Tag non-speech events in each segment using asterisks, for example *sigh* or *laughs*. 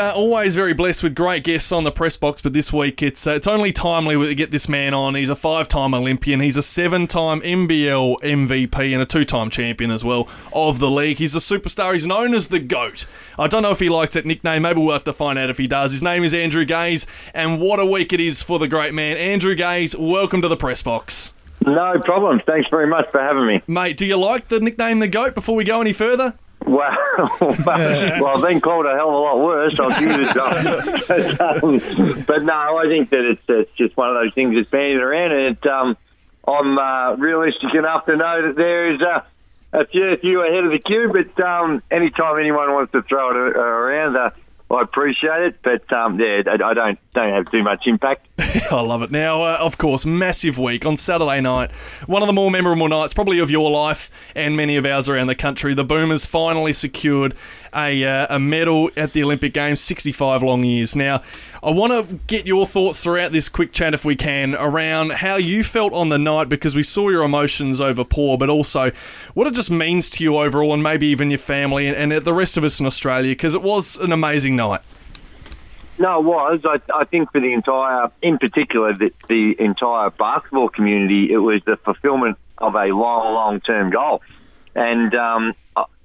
are always very blessed with great guests on the press box, but this week it's uh, it's only timely to get this man on. He's a five-time Olympian. He's a seven-time NBL MVP and a two-time champion as well of the league. He's a superstar. He's known as the GOAT. I don't know if he likes that nickname. Maybe we'll have to find out if he does. His name is Andrew Gaze, and what a week it is for the great man. Andrew Gaze, welcome to the press box. No problem. Thanks very much for having me. Mate, do you like the nickname the GOAT before we go any further? Well, *laughs* well, I've been called a hell of a lot worse. I'll give you the but, *laughs* um, but no, I think that it's, it's just one of those things that's bandied around, and it, um, I'm uh, realistic enough to know that there is uh, a few, few ahead of the queue. But um, anytime anyone wants to throw it around, uh, I appreciate it, but um, yeah, I, don't don't have too much impact. *laughs* I love it. Now, uh, of course, massive week on Saturday night, one of the more memorable nights, probably of your life and many of ours around the country. The Boomers finally secured a, uh, a medal at the Olympic Games, 65 long years. Now, I want to get your thoughts throughout this quick chat, if we can, around how you felt on the night because we saw your emotions over Paul, but also what it just means to you overall and maybe even your family and, and the rest of us in Australia because it was an amazing night. No, it was. I, I think for the entire, in particular, the, the entire basketball community, it was the fulfilment of a long, long term goal. And um,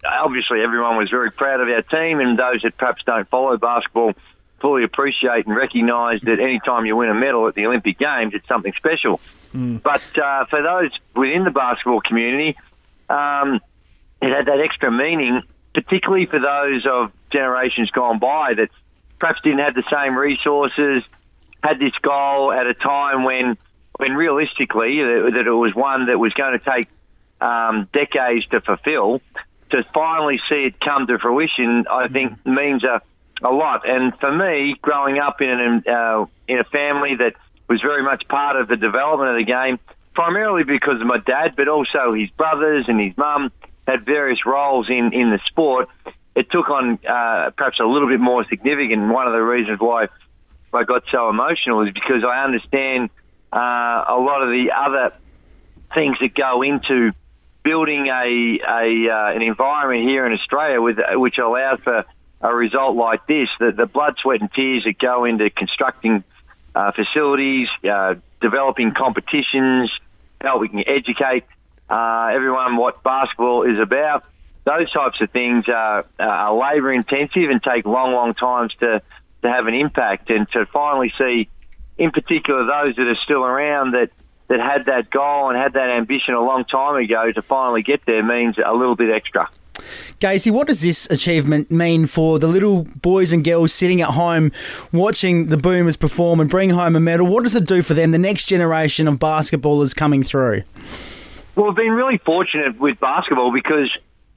obviously, everyone was very proud of our team, and those that perhaps don't follow basketball fully appreciate and recognise that any time you win a medal at the Olympic Games, it's something special. Mm. But uh, for those within the basketball community, um, it had that extra meaning, particularly for those of generations gone by that perhaps didn't have the same resources, had this goal at a time when, when realistically, that it was one that was going to take um, decades to fulfil. To finally see it come to fruition, I think means a a lot. And for me, growing up in an, uh, in a family that was very much part of the development of the game, primarily because of my dad, but also his brothers and his mum had various roles in, in the sport. It took on uh, perhaps a little bit more significant. And one of the reasons why I got so emotional is because I understand uh, a lot of the other things that go into building a, a uh, an environment here in Australia with which allows for a result like this, the, the blood, sweat, and tears that go into constructing uh, facilities, uh, developing competitions, helping educate uh, everyone what basketball is about. Those types of things are, are labour intensive and take long, long times to, to have an impact. And to finally see, in particular, those that are still around that, that had that goal and had that ambition a long time ago to finally get there means a little bit extra. Gazy, what does this achievement mean for the little boys and girls sitting at home watching the Boomers perform and bring home a medal? What does it do for them, the next generation of basketballers coming through? Well, we've been really fortunate with basketball because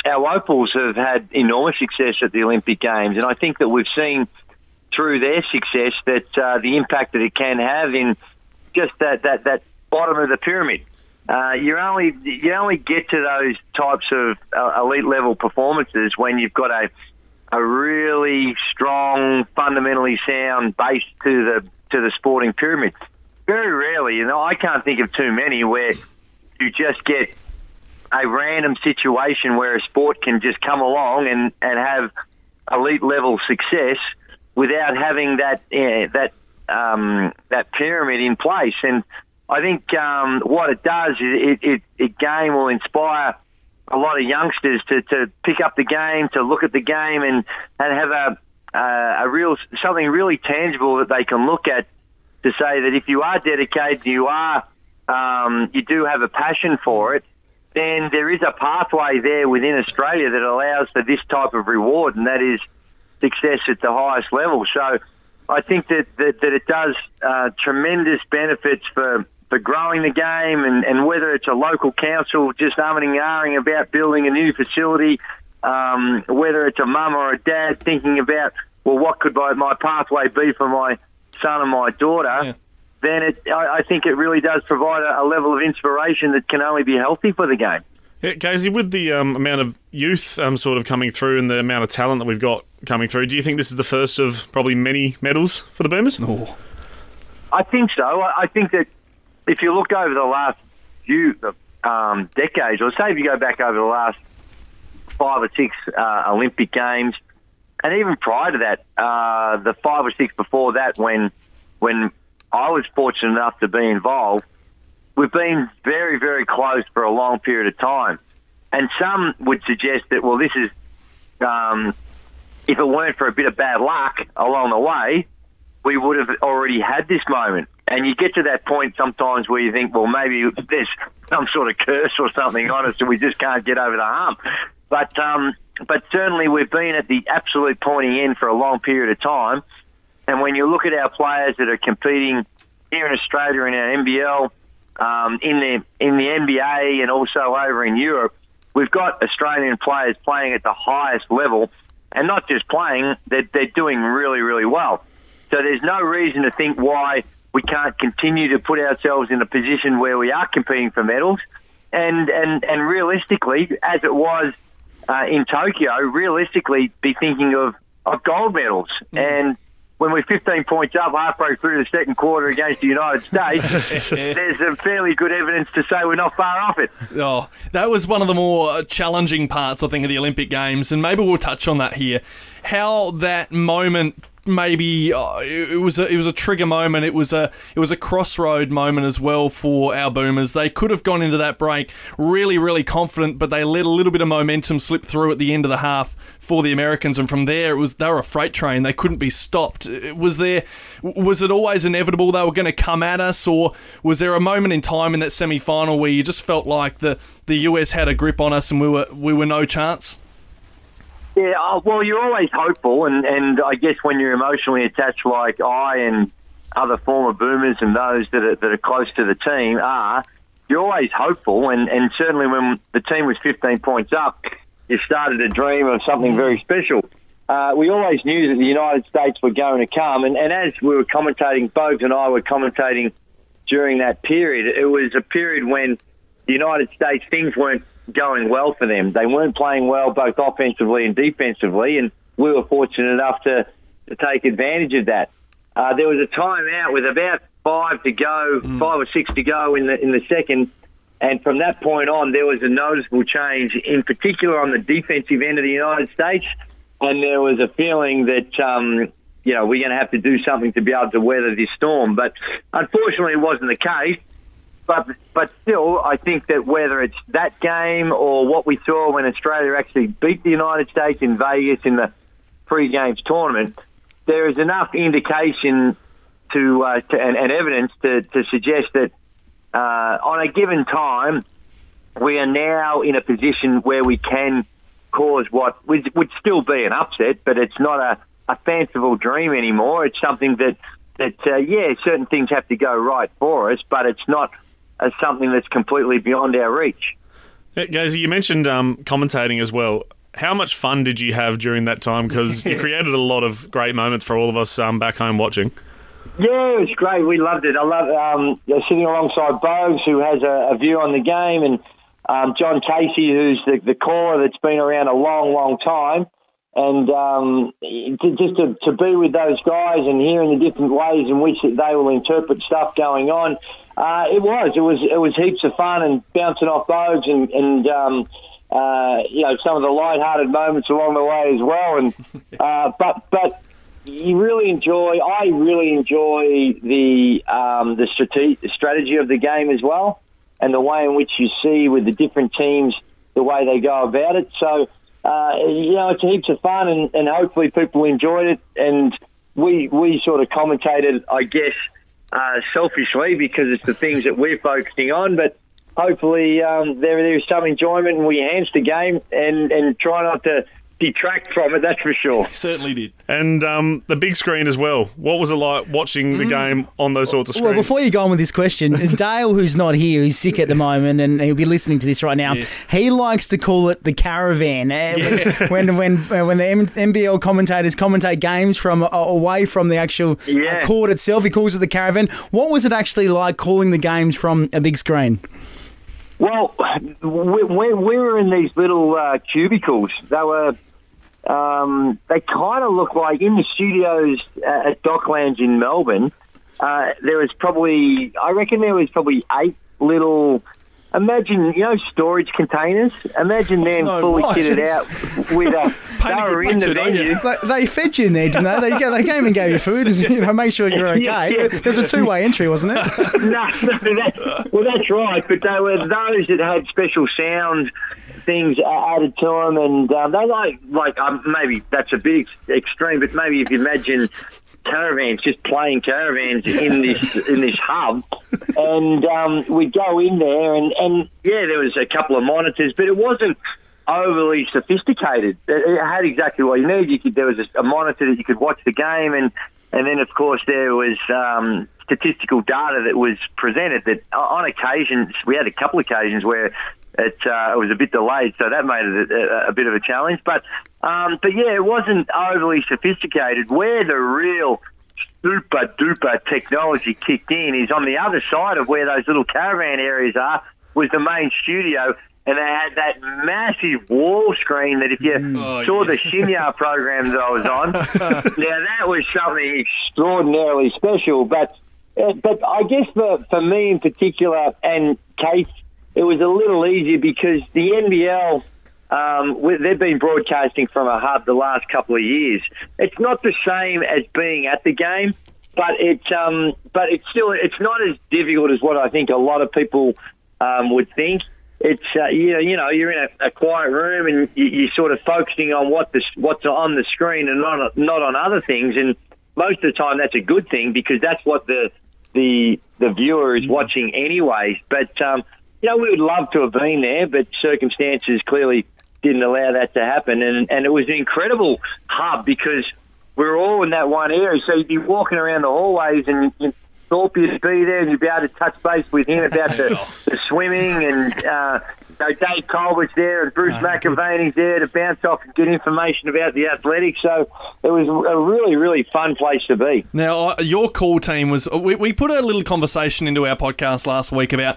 our Opals have had enormous success at the Olympic Games, and I think that we've seen through their success that uh, the impact that it can have in just that, that, that bottom of the pyramid uh, you only you only get to those types of uh, elite level performances when you've got a a really strong, fundamentally sound base to the to the sporting pyramid. Very rarely, you know, I can't think of too many where you just get a random situation where a sport can just come along and, and have elite level success without having that yeah, that um, that pyramid in place. And I think um, what it does is it, it, it game will inspire a lot of youngsters to, to pick up the game, to look at the game, and and have a uh, a real something really tangible that they can look at to say that if you are dedicated, you are um, you do have a passion for it, then there is a pathway there within Australia that allows for this type of reward, and that is success at the highest level. So. I think that, that, that it does uh, tremendous benefits for for growing the game and, and whether it's a local council just umming and ahhing about building a new facility, um, whether it's a mum or a dad thinking about, well, what could my, my pathway be for my son and my daughter, yeah. then it, I, I, think it really does provide a, a, level of inspiration that can only be healthy for the game. Yeah, Gazy, with the um, amount of youth um, sort of coming through and the amount of talent that we've got coming through, do you think this is the first of probably many medals for the Boomers? No. I think so. I think that if you look over the last few um, decades, or say if you go back over the last five or six uh, Olympic Games, and even prior to that, uh, the five or six before that, when when I was fortunate enough to be involved, we've been very, very close for a long period of time. And some would suggest that, well, this is, um, if it weren't for a bit of bad luck along the way, we would have already had this moment. And you get to that point sometimes where you think, well, maybe there's some sort of curse or something on us, and we just can't get over the hump. But um, but certainly we've been at the absolute pointy end for a long period of time. And when you look at our players that are competing here in Australia in our NBL, um, in the in the NBA, and also over in Europe, we've got Australian players playing at the highest level, and not just playing; they're, they're doing really, really well. So there's no reason to think why we can't continue to put ourselves in a position where we are competing for medals, and and and realistically, as it was uh, in Tokyo, realistically, be thinking of of gold medals mm. and when we're 15 points up halfway through the second quarter against the United States, *laughs* there's some fairly good evidence to say we're not far off it. Oh, that was one of the more challenging parts, I think, of the Olympic Games, and maybe we'll touch on that here. How that moment maybe uh, it was a, it was a trigger moment. It was a it was a crossroad moment as well for our Boomers. They could have gone into that break really really confident, but they let a little bit of momentum slip through at the end of the half for the Americans, and from there it was they were a freight train. They couldn't be stopped. Was there was it always inevitable they were going to come at us, or was there a moment in time in that semi final where you just felt like the the US had a grip on us and we were we were no chance? Yeah, uh, well, you're always hopeful, and, and I guess when you're emotionally attached, like I and other former boomers and those that are, that are close to the team are, you're always hopeful, and, and certainly when the team was 15 points up, you started to dream of something very special. Uh, we always knew that the United States were going to come, and, and as we were commentating, Bogues and I were commentating during that period, it was a period when the United States things weren't going well for them. They weren't playing well both offensively and defensively, and we were fortunate enough to, to take advantage of that. Uh, there was a time out with about five to go, mm. five or six to go in the in the second, and from that point on, there was a noticeable change, in particular on the defensive end of the United States, and there was a feeling that. Um, you know, we're going to have to do something to be able to weather this storm. But unfortunately, it wasn't the case but but still, I think that whether it's that game or what we saw when Australia actually beat the United States in Vegas in the pre-games tournament, there is enough indication to, uh, to and, and, evidence to, to suggest that uh, on a given time we are now in a position where we can cause what would, would still be an upset, but it's not a, a fanciful dream anymore. It's something that that uh, yeah, certain things have to go right for us, but it's not as something that's completely beyond our reach. Yeah, Gazy, you mentioned um, commentating as well. How much fun did you have during that time? Because you *laughs* created a lot of great moments for all of us um, back home watching. Yeah, it was great. We loved it. I love um, sitting alongside Bogues, who has a, a view on the game, and um, John Casey, who's the, the caller that's been around a long, long time. And um, to, just to, to be with those guys and hearing the different ways in which they will interpret stuff going on, uh, it was. It was. It was heaps of fun and bouncing off Bogues and and um, uh, you know some of the light-hearted moments along the way as well. And *laughs* uh, but but you really enjoy. I really enjoy the um, the strate- strategy of the game as well, and the way in which you see with the different teams the way they go about it. So uh, you know it's heaps of fun, and, and hopefully people enjoyed it. And we we sort of commentated, I guess uh, selfishly because it's the things that we're focusing on. But hopefully um, there there's some enjoyment and we enhance the game and, and try not to detract from it, that's for sure. *laughs* Certainly did. And um, the big screen as well. What was it like watching the mm. game on those sorts of screens? Well, before you go on with this question, *laughs* Dale, who's not here, he's sick at the moment, and he'll be listening to this right now. Yes. He likes to call it the caravan. Eh, yeah. *laughs* When when uh, when the NBL commentators commentate games from uh, away from the actual uh, yeah. court itself, he calls it the caravan. What was it actually like calling the games from a big screen? Well, we, we, we were in these little uh, cubicles. They were um, they kind of look like in the studios at Docklands in Melbourne. Uh, there was probably, I reckon there was probably eight little. Imagine, you know, storage containers. Imagine them no, fully kitted out with a, *laughs* they were in the picture, you? venue. They, they fed you in there, didn't they? They, they came and gave you food, and, you know, make sure you're *laughs* okay. Yeah, yeah. There's a two-way entry, wasn't it? *laughs* no, no, that, well, that's right. But they were those that had special sound things added to them, and um, they like like um, maybe that's a bit extreme, but maybe if you imagine caravans, just playing caravans in this in this hub, *laughs* and um, we'd go in there, and and yeah, there was a couple of monitors, but it wasn't overly sophisticated. It, had exactly what you need. You could there was a, monitor that you could watch the game, and and then of course there was um, statistical data that was presented. That on occasions we had a couple of occasions where it, uh, it was a bit delayed, so that made it a, a, a bit of a challenge. But um, but yeah, it wasn't overly sophisticated. Where the real super duper technology kicked in is on the other side of where those little caravan areas are was the main studio. And they had that massive wall screen that if you Oh, saw yes. the Shinya *laughs* program that I was on, *laughs* now that was something extraordinarily special. But uh, but I guess for, for me in particular and Kate, it was a little easier because the NBL, um, they've been broadcasting from a hub the last couple of years. It's not the same as being at the game, but it's um, but it's still it's not as difficult as what I think a lot of people um, would think. It's uh, you know you know you're in a, a quiet room and you, you're sort of focusing on what the what's on the screen and not not on other things. And most of the time that's a good thing because that's what the the the viewer is watching anyways. But um, you know we would love to have been there, but circumstances clearly didn't allow that to happen. And and it was an incredible hub because we were all in that one area. So you'd be walking around the hallways and. You, Thorpe would be there and you'd be able to touch base with him about the, the swimming and uh, know, Dave Colbert's there and Bruce McAvaney's there to bounce off and get information about the athletics. So it was a really, really fun place to be. Now, your call team was. We, we put a little conversation into our podcast last week about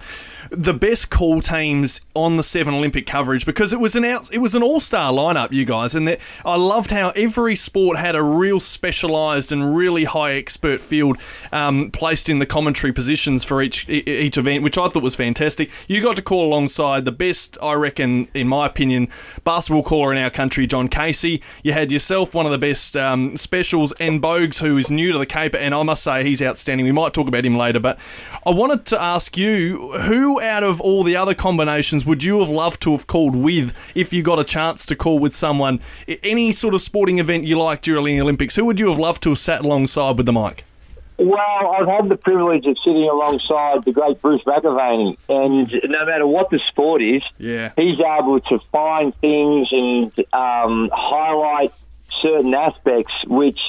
the best call teams on the Seven Olympic coverage because it was an out, it was an all star lineup, you guys, and that I loved how every sport had a real specialised and really high expert field um, placed in the commentary positions for each each event, which I thought was fantastic. You got to call alongside the best, I reckon, in my opinion, basketball caller in our country, John Casey. You had yourself one of the best um, specials, and Bogues, who is new to the Cape, and I must say he's outstanding. We might talk about him later, but I wanted to ask you who out of all the other combinations would you have loved to have called with if you got a chance to call with someone? Any sort of sporting event you liked during the Olympics, who would you have loved to have sat alongside with the mic? Well, I've had the privilege of sitting alongside the great Bruce McAvaney, and no matter what the sport is, Yeah. he's able to find things and um, highlight certain aspects, which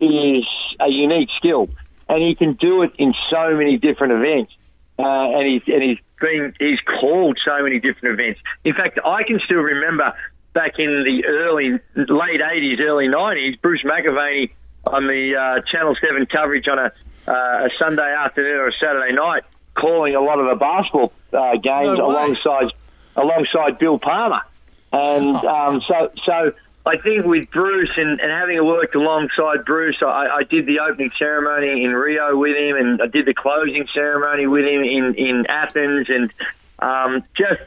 is a unique skill, and he can do it in so many different events. Uh, and he's and he's been he's called so many different events. In fact, I can still remember back in the early late eighties, early nineties, Bruce McAvaney on the uh, Channel Seven coverage on a, uh, a Sunday afternoon or a Saturday night, calling a lot of the basketball uh, games No alongside alongside Bill Palmer, and um, so so. I think with Bruce and, and having worked alongside Bruce, I, I did the opening ceremony in Rio with him, and I did the closing ceremony with him in in Athens, and um, just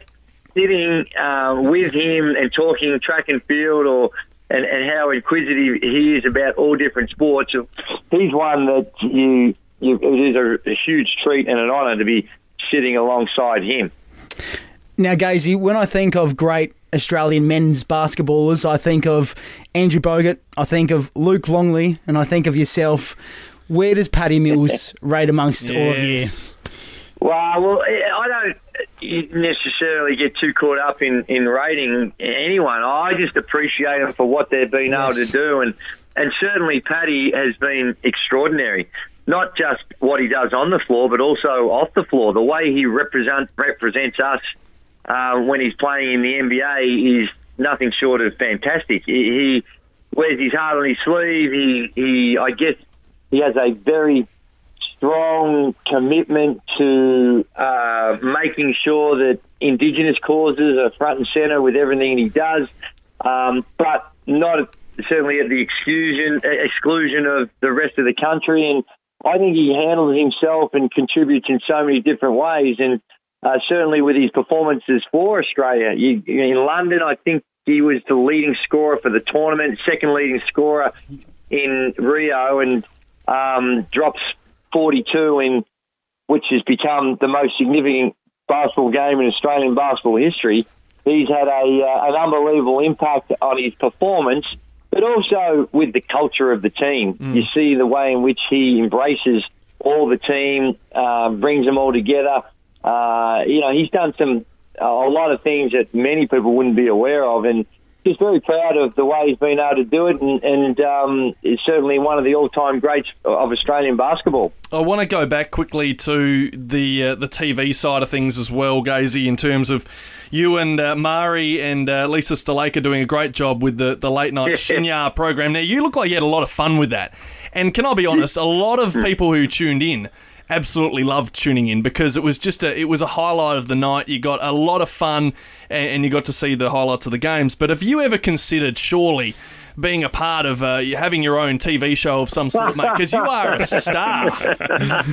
sitting uh, with him and talking track and field or and, and how inquisitive he is about all different sports. He's one that you, you it is a, a huge treat and an honour to be sitting alongside him. Now, Gazy, when I think of great Australian men's basketballers, I think of Andrew Bogut, I think of Luke Longley, and I think of yourself. Where does Paddy Mills *laughs* rate amongst all of you? Well, well, I don't necessarily get too caught up in, in rating anyone. I just appreciate them for what they've been able to do, and and certainly Paddy has been extraordinary. Not just what he does on the floor, but also off the floor. The way he represent represents us uh, when he's playing in the NBA is nothing short of fantastic. He, he wears his heart on his sleeve. He, he, I guess, he has a very strong commitment to uh, making sure that Indigenous causes are front and centre with everything he does, um, but not certainly at the exclusion exclusion of the rest of the country. And I think he handles himself and contributes in so many different ways. And uh, certainly with his performances for Australia, you, in London, I think he was the leading scorer for the tournament, second leading scorer in Rio, and um, drops 42 in which has become the most significant basketball game in Australian basketball history. He's had a uh, an unbelievable impact on his performance, but also with the culture of the team. You see the way in which he embraces all the team, uh, brings them all together. Uh, you know, he's done some a lot of things that many people wouldn't be aware of, and just very proud of the way he's been able to do it, and, and um, is certainly one of the all-time greats of Australian basketball. I want to go back quickly to the uh, the TV side of things as well, Gazy, in terms of you and uh, Maher and uh, Lisa Sthalekar doing a great job with the, the late night *laughs* Shinya program. Now, you look like you had a lot of fun with that. And can I be honest, a lot of people who tuned in absolutely loved tuning in because it was just a it was a highlight of the night. You got a lot of fun and, and you got to see the highlights of the games. But have you ever considered surely being a part of uh, having your own TV show of some sort, mate? Because you are a star. *laughs* *laughs*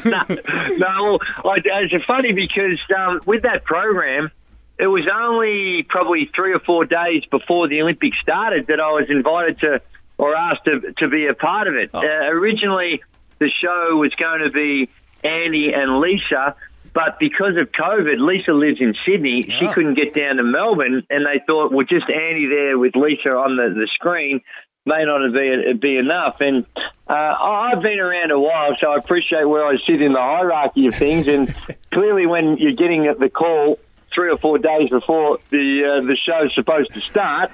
no, well, I, it's funny because um, with that program, it was only probably three or four days before the Olympics started that I was invited to or asked to, to be a part of it. Uh, originally, the show was going to be Andy and Lisa, but because of COVID, Lisa lives in Sydney. She Ah. couldn't get down to Melbourne, and they thought, well, just Andy there with Lisa on the, the screen may not be, be enough. And uh, I've been around a while, so I appreciate where I sit in the hierarchy of things. And *laughs* clearly, when you're getting the call three or four days before the uh, the show's supposed to start,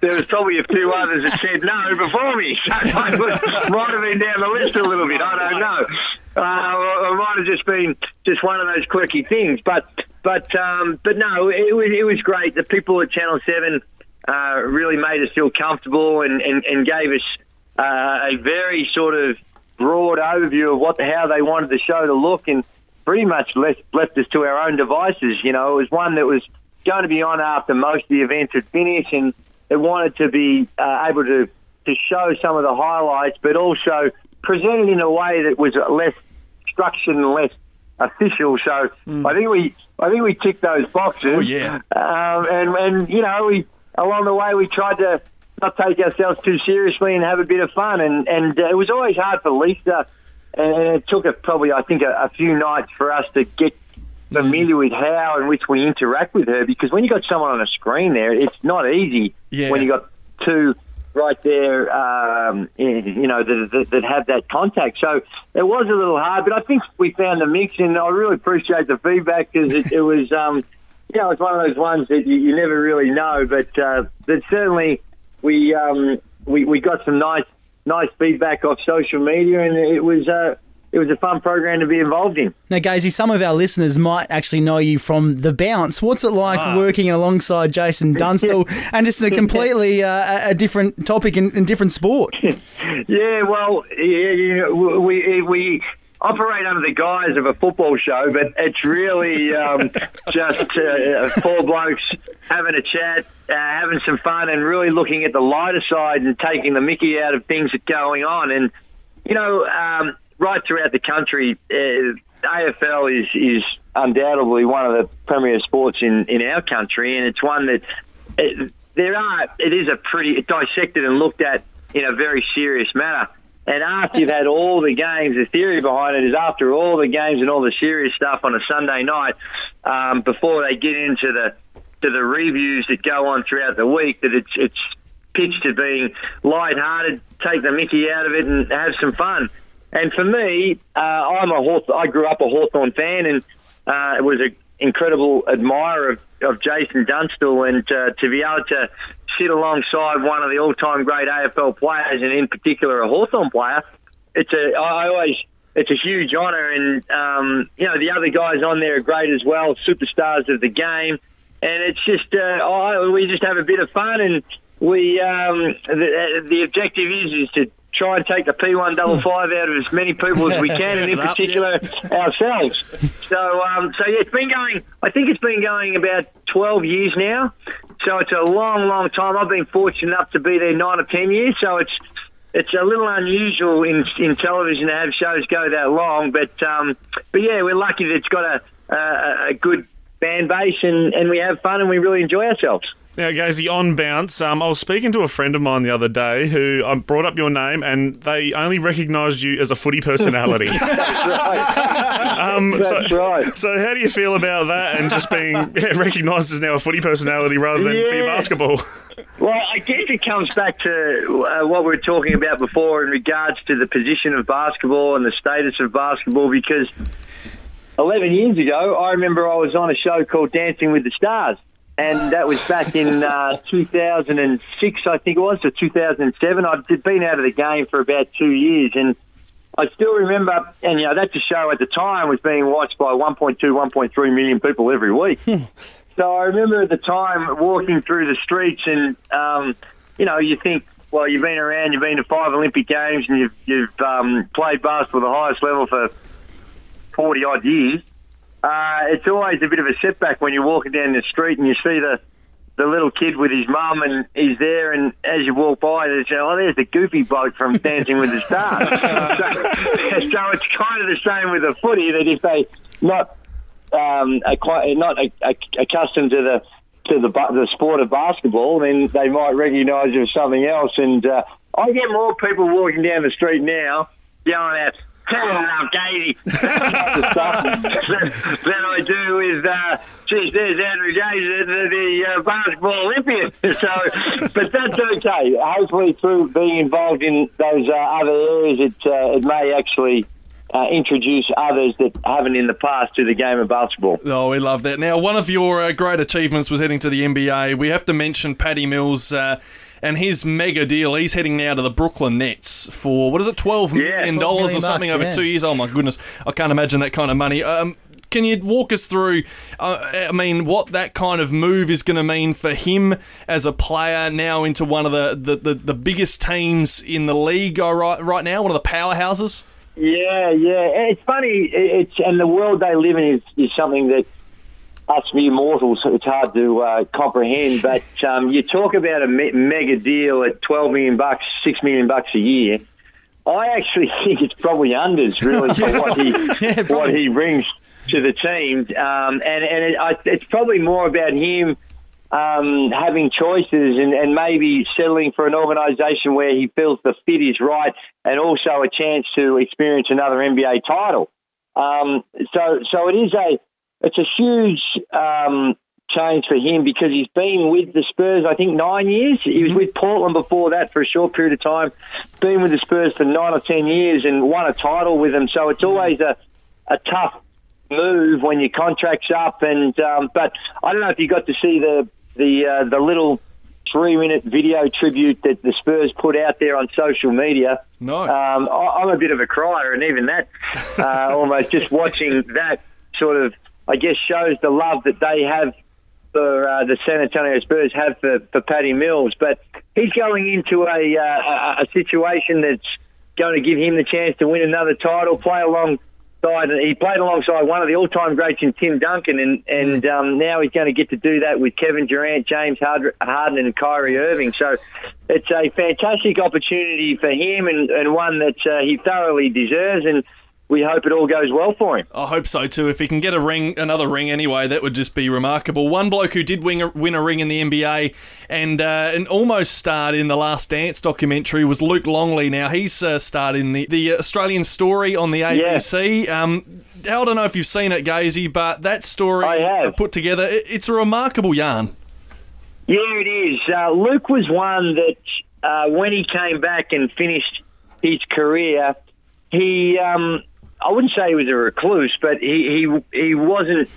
there was probably a few others that said no before me. *laughs* So I was, might have been down the list a little bit. I don't know. Uh, it might have just been just one of those quirky things. But but um, but no, it was it was great. The people at Channel Seven uh, really made us feel comfortable and and, and gave us uh, a very sort of broad overview of what how they wanted the show to look and pretty much left left us to our own devices. You know, it was one that was going to be on after most of the events had finished, and it wanted to be uh, able to to show some of the highlights, but also presented in a way that was less structured less official. So I think we I think we ticked those boxes. Oh, yeah. Um, and and you know we along the way we tried to not take ourselves too seriously and have a bit of fun. And and uh, it was always hard for Lisa, and it took a, probably I think a, a few nights for us to get familiar with how and which we interact with her because when you got someone on a screen there, it's not easy Yeah. when you got two right there, um, you know, that, that, have that contact. So it was a little hard, but I think we found the mix, and I really appreciate the feedback because it, it was, um, you know, it's one of those ones that you, you never really know, but uh, but certainly we um, we we got some nice nice feedback off social media, and it was. Uh, it was a fun program to be involved in. Now, Gazy, some of our listeners might actually know you from The Bounce. What's it like Ah. working alongside Jason *laughs* Dunstall and just a completely uh, a- a different topic and, and different sport? *laughs* Yeah, well, yeah, you know, we we operate under the guise of a football show, but it's really um, *laughs* just uh, four blokes having a chat, uh, having some fun, and really looking at the lighter side and taking the Mickey out of things that are going on. And you know, um, right throughout the country, uh, AFL is is undoubtedly one of the premier sports in in our country, and it's one that. It, there are. It is a pretty dissected and looked at in a very serious manner. And after you've had all the games, the theory behind it is after all the games and all the serious stuff on a Sunday night, um, before they get into the to the reviews that go on throughout the week, that it's it's pitched to being light-hearted, take the Mickey out of it, and have some fun. And for me, uh, I'm a Hawth- I grew up a Hawthorn fan, and uh, was an incredible admirer of, of Jason Dunstall, and uh, to be able to sit alongside one of the all-time great AFL players, and in particular a Hawthorn player, it's a I always it's a huge honour, and um, you know the other guys on there are great as well, superstars of the game, and it's just uh, we just have a bit of fun, and we um, the, the objective is is to try and take the P1 double five out of as many people as we *laughs* can, and in it up, particular ourselves. So um, so yeah, it's been going. I think it's been going about 12 years now. So it's a long, long time. I've been fortunate enough to be there nine or ten years. So it's it's a little unusual in in television to have shows go that long, but um, but yeah, we're lucky that it's got a a, a good fan base and, and we have fun and we really enjoy ourselves. Now, Gazy, on bounce, um, I was speaking to a friend of mine the other day who um, brought up your name and they only recognised you as a footy personality. *laughs* *laughs* um, That's so, right. So, how do you feel about that and just being *laughs* yeah, recognised as now a footy personality rather than for your basketball? Well, I guess it comes back to uh, what we were talking about before in regards to the position of basketball and the status of basketball because 11 years ago, I remember I was on a show called Dancing with the Stars. And that was back in uh, 2006, I think it was, or 2007. I'd been out of the game for about two years. And I still remember, and you know, that's a show at the time was being watched by 1.2, 1.3 million people every week. so I remember at the time walking through the streets, and um, you know, you think, well, you've been around, you've been to five Olympic games, and you've you've um, played basketball at the highest level for 40 odd years. Uh, it's always a bit of a setback when you're walking down the street and you see the the little kid with his mum and he's there and as you walk by there's you know, oh there's the goofy bloke from Dancing with the Stars. *laughs* so, so it's kind of the same with the footy that if they not um, acqui- not a, a, accustomed to the to the the sport of basketball, then they might recognise it as something else. And uh, I get more people walking down the street now yelling out. Hello, Davey. That type of stuff I do with, uh, geez, there's Andrew Gaze, the, the uh, basketball Olympian. *laughs* So, but that's okay. Hopefully, through being involved in those uh, other areas, it uh, it may actually uh, introduce others that haven't in the past to the game of basketball. Oh, we love that. Now, one of your uh, great achievements was heading to the NBA. We have to mention Paddy Mills uh, and his mega deal. He's heading now to the Brooklyn Nets for, what is it, $12 million Yeah, $12 or something bucks, over yeah. two years? Oh, my goodness. I can't imagine that kind of money. Um, can you walk us through, uh, I mean, what that kind of move is going to mean for him as a player now into one of the, the, the, the biggest teams in the league uh, right, right now, one of the powerhouses? Yeah, yeah. It's funny. It's and the world they live in is, is something that us mere mortals it's hard to uh, comprehend. *laughs* But um, you talk about a me- mega deal at twelve million bucks, six million bucks a year. I actually *laughs* think it's probably unders really for what he *laughs* Yeah, what he brings to the team, um, and and it, I, it's probably more about him um, having choices and, and maybe settling for an organisation where he feels the fit is right, and also a chance to experience another NBA title. Um, so so it is a it's a huge um, change for him because he's been with the Spurs, I think, nine years. He was with Portland before that for a short period of time, been with the Spurs for nine or ten years and won a title with them. So it's always a, a tough move when your contract's up. And um, But I don't know if you got to see the, the, uh, the little three minute video tribute that the Spurs put out there on social media. No. Um, I, I'm a bit of a crier, and even that, uh, *laughs* almost just watching that sort of, I guess, shows the love that they have for uh, the San Antonio Spurs have for, for Paddy Mills. But he's going into a, uh, a, a situation that's going to give him the chance to win another title, play alongside. He played alongside one of the all-time greats in Tim Duncan, and and um, now he's going to get to do that with Kevin Durant, James Harden, and Kyrie Irving. So it's a fantastic opportunity for him, and, and one that uh, he thoroughly deserves. And we hope it all goes well for him. I hope so too. If he can get a ring, another ring anyway, that would just be remarkable. One bloke who did win a, win a ring in the NBA and uh, and almost starred in the Last Dance documentary was Luke Longley. Now he's uh, starred in the the Australian Story on the ABC. Um, I don't know if you've seen it, Gazy, but that story I have. put together, it, it's a remarkable yarn. Yeah, it is. Uh, Luke was one that uh, when he came back and finished his career, he um, I wouldn't say he was a recluse, but he he, he wasn't.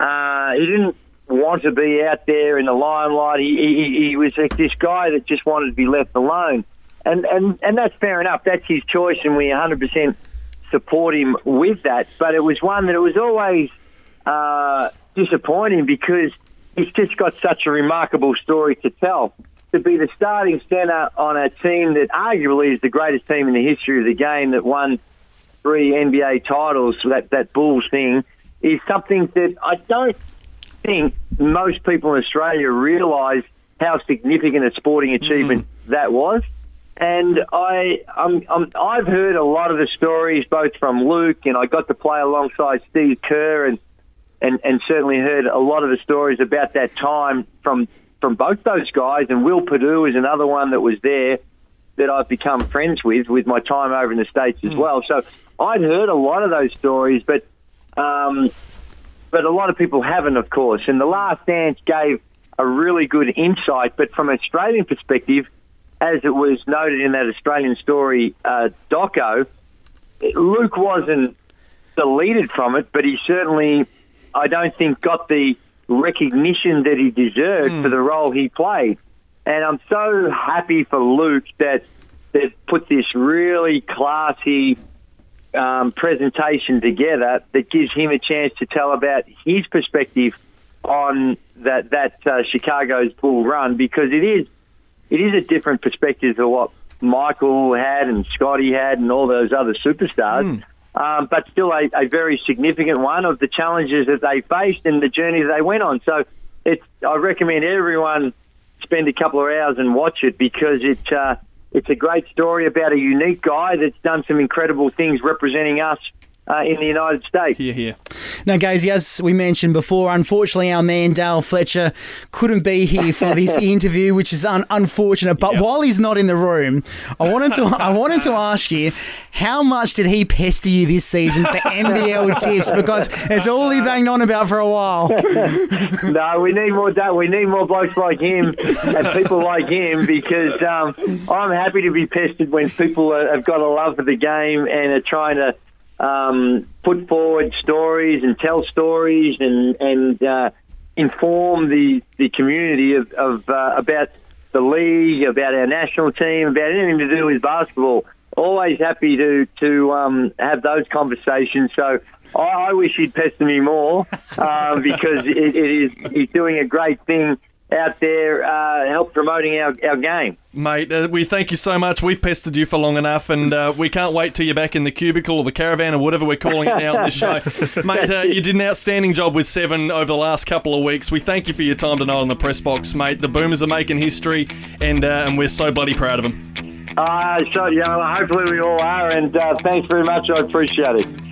Uh, he didn't want to be out there in the limelight. He he, he was like this guy that just wanted to be left alone, and and and that's fair enough. That's his choice, and we 100 percent support him with that. But it was one that it was always uh, disappointing because he's just got such a remarkable story to tell. To be the starting centre on a team that arguably is the greatest team in the history of the game that won three NBA titles, that, that Bulls thing, is something that I don't think most people in Australia realise how significant a sporting achievement mm. that was. And I, I'm, I'm, I've heard a lot of the stories, both from Luke, and I got to play alongside Steve Kerr, and and, and certainly heard a lot of the stories about that time from from both those guys, and Will Perdue is another one that was there that I've become friends with with my time over in the states as well. So I'd heard a lot of those stories, but um, but a lot of people haven't, of course. And the Last Dance gave a really good insight, but from an Australian perspective, as it was noted in that Australian story, uh, Doco, Luke wasn't deleted from it, but he certainly, I don't think, got the recognition that he deserved for the role he played. And I'm so happy for Luke that that put this really classy um, presentation together that gives him a chance to tell about his perspective on that that uh, Chicago's Bull run because it is it is a different perspective to what Michael had and Scottie had and all those other superstars. Um, but still a, a very significant one of the challenges that they faced and the journey that they went on. So it's, I recommend everyone spend a couple of hours and watch it because it, uh, it's a great story about a unique guy that's done some incredible things representing us uh, in the United States. Here, here. Now, Gazy, as we mentioned before, unfortunately, our man Dale Fletcher couldn't be here for *laughs* this interview, which is un- unfortunate. But Yep. while he's not in the room, I wanted to I wanted to ask you how much did he pester you this season for *laughs* NBL tips? Because it's all he banged on about for a while. *laughs* no, we need more. da- We need more blokes like him and people like him because um, I'm happy to be pestered when people have got a love for the game and are trying to um, put forward stories and tell stories and and uh, inform the the community of, of uh, about the league, about our national team, about anything to do with basketball. Always happy to to um, have those conversations. So I, I wish he'd pester me more um, because it, it is he's doing a great thing out there, uh, help promoting our, our game. Mate, uh, we thank you so much. We've pestered you for long enough, and uh, we can't wait till you're back in the cubicle or the caravan or whatever we're calling it now on this show. *laughs* mate, uh, you did an outstanding job with Seven over the last couple of weeks. We thank you for your time tonight on the press box, mate. The Boomers are making history, and uh, and we're so bloody proud of them. Uh, so, yeah, hopefully we all are, and uh, thanks very much. I appreciate it.